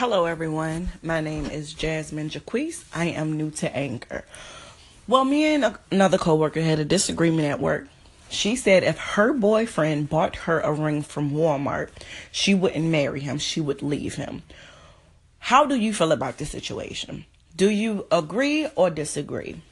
Hello, everyone. My name is Jasmine Jaquise. I am new to Anchor. Well, me and another coworker had a disagreement at work. She said if her boyfriend bought her a ring from Walmart, she wouldn't marry him. She would leave him. How do you feel about this situation? Do you agree or disagree?